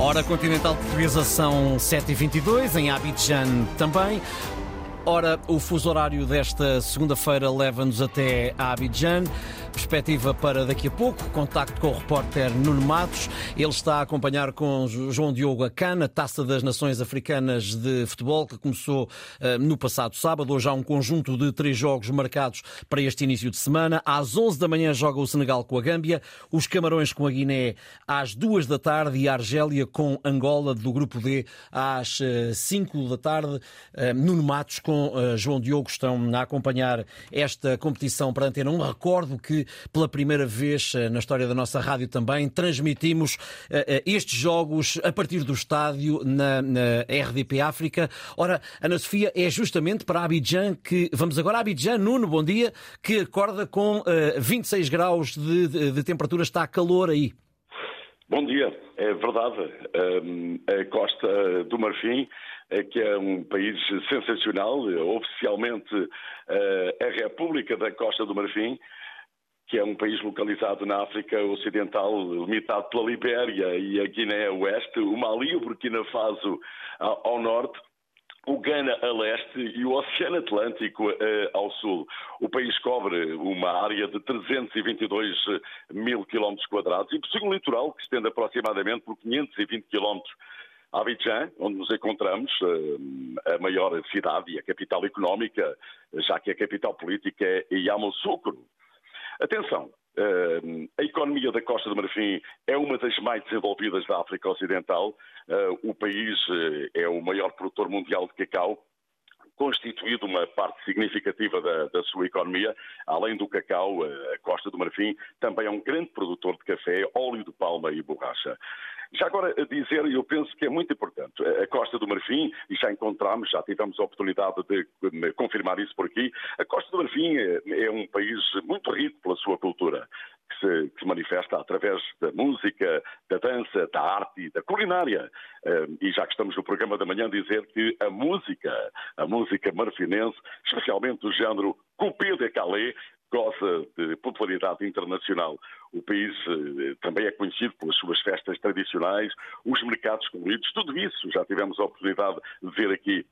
Hora continental portuguesa são 7h22, em Abidjan também. Ora, o fuso horário desta segunda-feira leva-nos até a Abidjan. Perspectiva para daqui a pouco, contacto com o repórter Nuno Matos. Ele está a acompanhar com João Diogo a CAN, Taça das Nações Africanas de Futebol, que começou uh, no passado sábado. Hoje há um conjunto de três jogos marcados para este início de semana. Às 11 da manhã joga o Senegal com a Gâmbia, os Camarões com a Guiné às 2 da tarde e a Argélia com Angola do Grupo D às 5 uh, da tarde. Uh, Nuno Matos com João Diogo estão a acompanhar esta competição para a Antena 1. Recordo que pela primeira vez eh, na história da nossa rádio também transmitimos eh, estes jogos a partir do estádio na, na RDP África. Ora, Ana Sofia, é justamente para Abidjan que vamos agora a Abidjan, Nuno, bom dia, que acorda com 26 graus de, de, de temperatura, está calor aí. Bom dia, é verdade. A Costa do Marfim, que é um país sensacional, oficialmente a República da Costa do Marfim, que é um país localizado na África Ocidental, limitado pela Libéria e a Guiné Oeste, o Mali, o Burkina Faso ao norte, o Ghana a leste e o Oceano Atlântico uh, ao sul. O país cobre uma área de 322 mil quilómetros quadrados e possui um litoral que estende aproximadamente por 520 quilómetros. Abidjan, onde nos encontramos, uh, a maior cidade e a capital económica, já que a capital política é Yamoussoukro, Atenção, eh, a economia da Costa do Marfim é uma das mais desenvolvidas da África Ocidental. Eh, o país eh, é o maior produtor mundial de cacau constituído uma parte significativa da, da, sua economia. Além do cacau, a Costa do Marfim também é um grande produtor de café, óleo de palma e borracha. Já agora a dizer, eu penso que é muito importante, a Costa do Marfim, e já encontramos, já tivemos a oportunidade de confirmar isso por aqui, a Costa do Marfim é, é um país muito rico pela sua cultura. Que se, que se, manifesta através da música, da dança, da arte e da culinária. E já que estamos no programa da manhã, dizer que a música, a música marfinense, especialmente do género Coupé de Calais, goza de popularidade internacional. O país eh, também é conhecido pelas suas festas tradicionais, os mercados coloridos, tudo isso já tivemos a oportunidade de ver aqui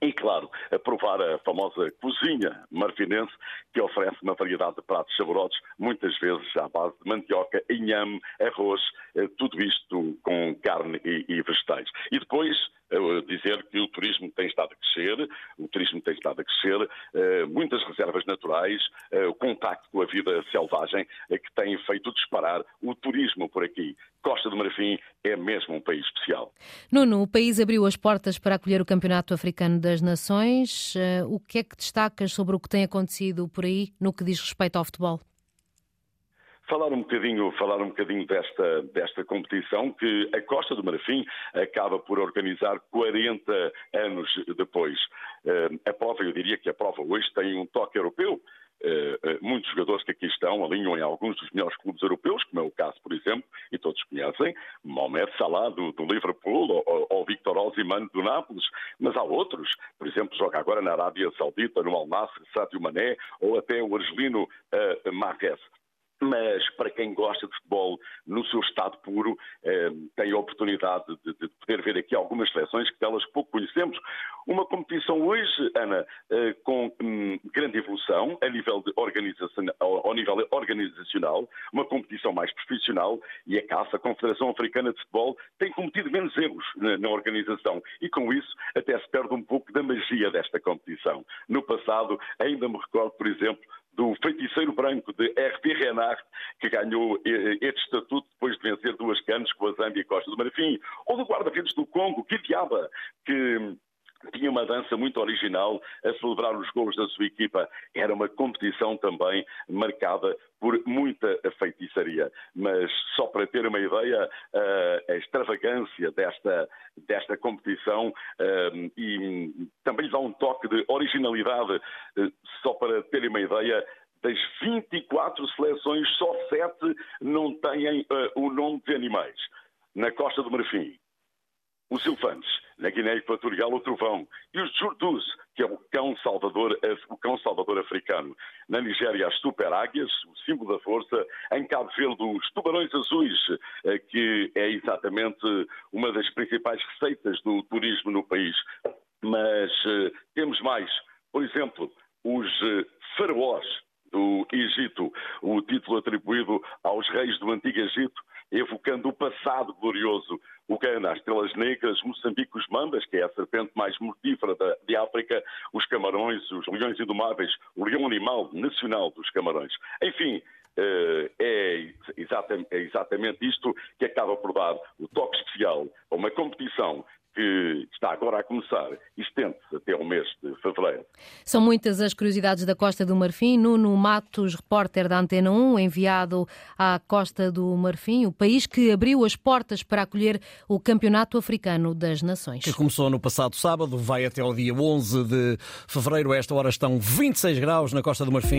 e, claro, a provar a famosa cozinha marfinense, que oferece uma variedade de pratos saborosos, muitas vezes à base de mandioca, inhame, arroz, eh, tudo isto com carne e, vegetais. E depois, dizer que o turismo tem estado a crescer, turismo tem estado a crescer, eh, muitas reservas naturais, eh, o contacto com a vida selvagem, eh, que tem feito disparar o turismo por aqui. Costa do Marfim é mesmo um país especial. Nuno, o país abriu as portas para acolher o Campeonato Africano das Nações. O que é que destacas sobre o que tem acontecido por aí no que diz respeito ao futebol? Falar um bocadinho, falar um bocadinho desta, desta competição que a Costa do Marfim acaba por organizar 40 anos depois. Uh, a prova, eu diria que a prova hoje tem um toque europeu. Uh, muitos jogadores que aqui estão alinham em alguns dos melhores clubes europeus, como é o caso, por exemplo, e todos conhecem, Mohamed Salah do, do Liverpool ou, ou Victor Osimhen do Nápoles, mas há outros, por exemplo, joga agora na Arábia Saudita, no Al Nassr, Sadio Mané, ou até o argelino uh, Marquez mas para quem gosta de futebol no seu estado puro, eh, tem a oportunidade de, de, poder ver aqui algumas seleções que delas pouco conhecemos. Uma competição hoje, Ana, eh, com hum, grande evolução a nível, de organização, ao, ao nível organizacional, uma competição mais profissional e a CAF, a Confederação Africana de Futebol, tem cometido menos erros na, na organização e com isso até se perde um pouco da magia desta competição. No passado, ainda me recordo, por exemplo, do feiticeiro branco de R.P. Renard, que ganhou eh, este estatuto depois de vencer duas canas com a Zâmbia e Costa do Marfim, ou do guarda-redes do Congo, Kitiaba, que tinha uma dança muito original a celebrar os gols da sua equipa. Era uma competição também marcada por muita feitiçaria. Mas só para ter uma ideia, a extravagância desta, desta competição um, e também dá um toque de originalidade, eh, só para terem uma ideia, das 24 seleções, só 7 não têm o nome de animais. Na Costa do Marfim, os elefantes. Na Guiné Equatorial, o trovão. E os jurdus, que é o cão salvador, o cão salvador africano. Na Nigéria, as super águias, o símbolo da força. Em Cabo Verde, os tubarões azuis, eh, que é exatamente uma das principais receitas do turismo no país. Mas uh, temos mais. Por exemplo, os uh, faraós do Egito, o título atribuído aos reis do Antigo Egito, evocando o passado glorioso. O Gana, as estrelas negras, Moçambique, os mambas, que é a serpente mais mortífera de África, os camarões, os leões indomáveis, o leão animal nacional dos camarões. Enfim, eh, é exatamente isto que acaba por dar o toque especial a uma competição que está agora a começar e estende-se até o mês de fevereiro. São muitas as curiosidades da Costa do Marfim. Nuno Matos, repórter da Antena 1, enviado à Costa do Marfim, o país que abriu as portas para acolher o Campeonato Africano das Nações. Que começou no passado sábado, vai até o dia 11 de fevereiro. A esta hora estão 26 graus na Costa do Marfim.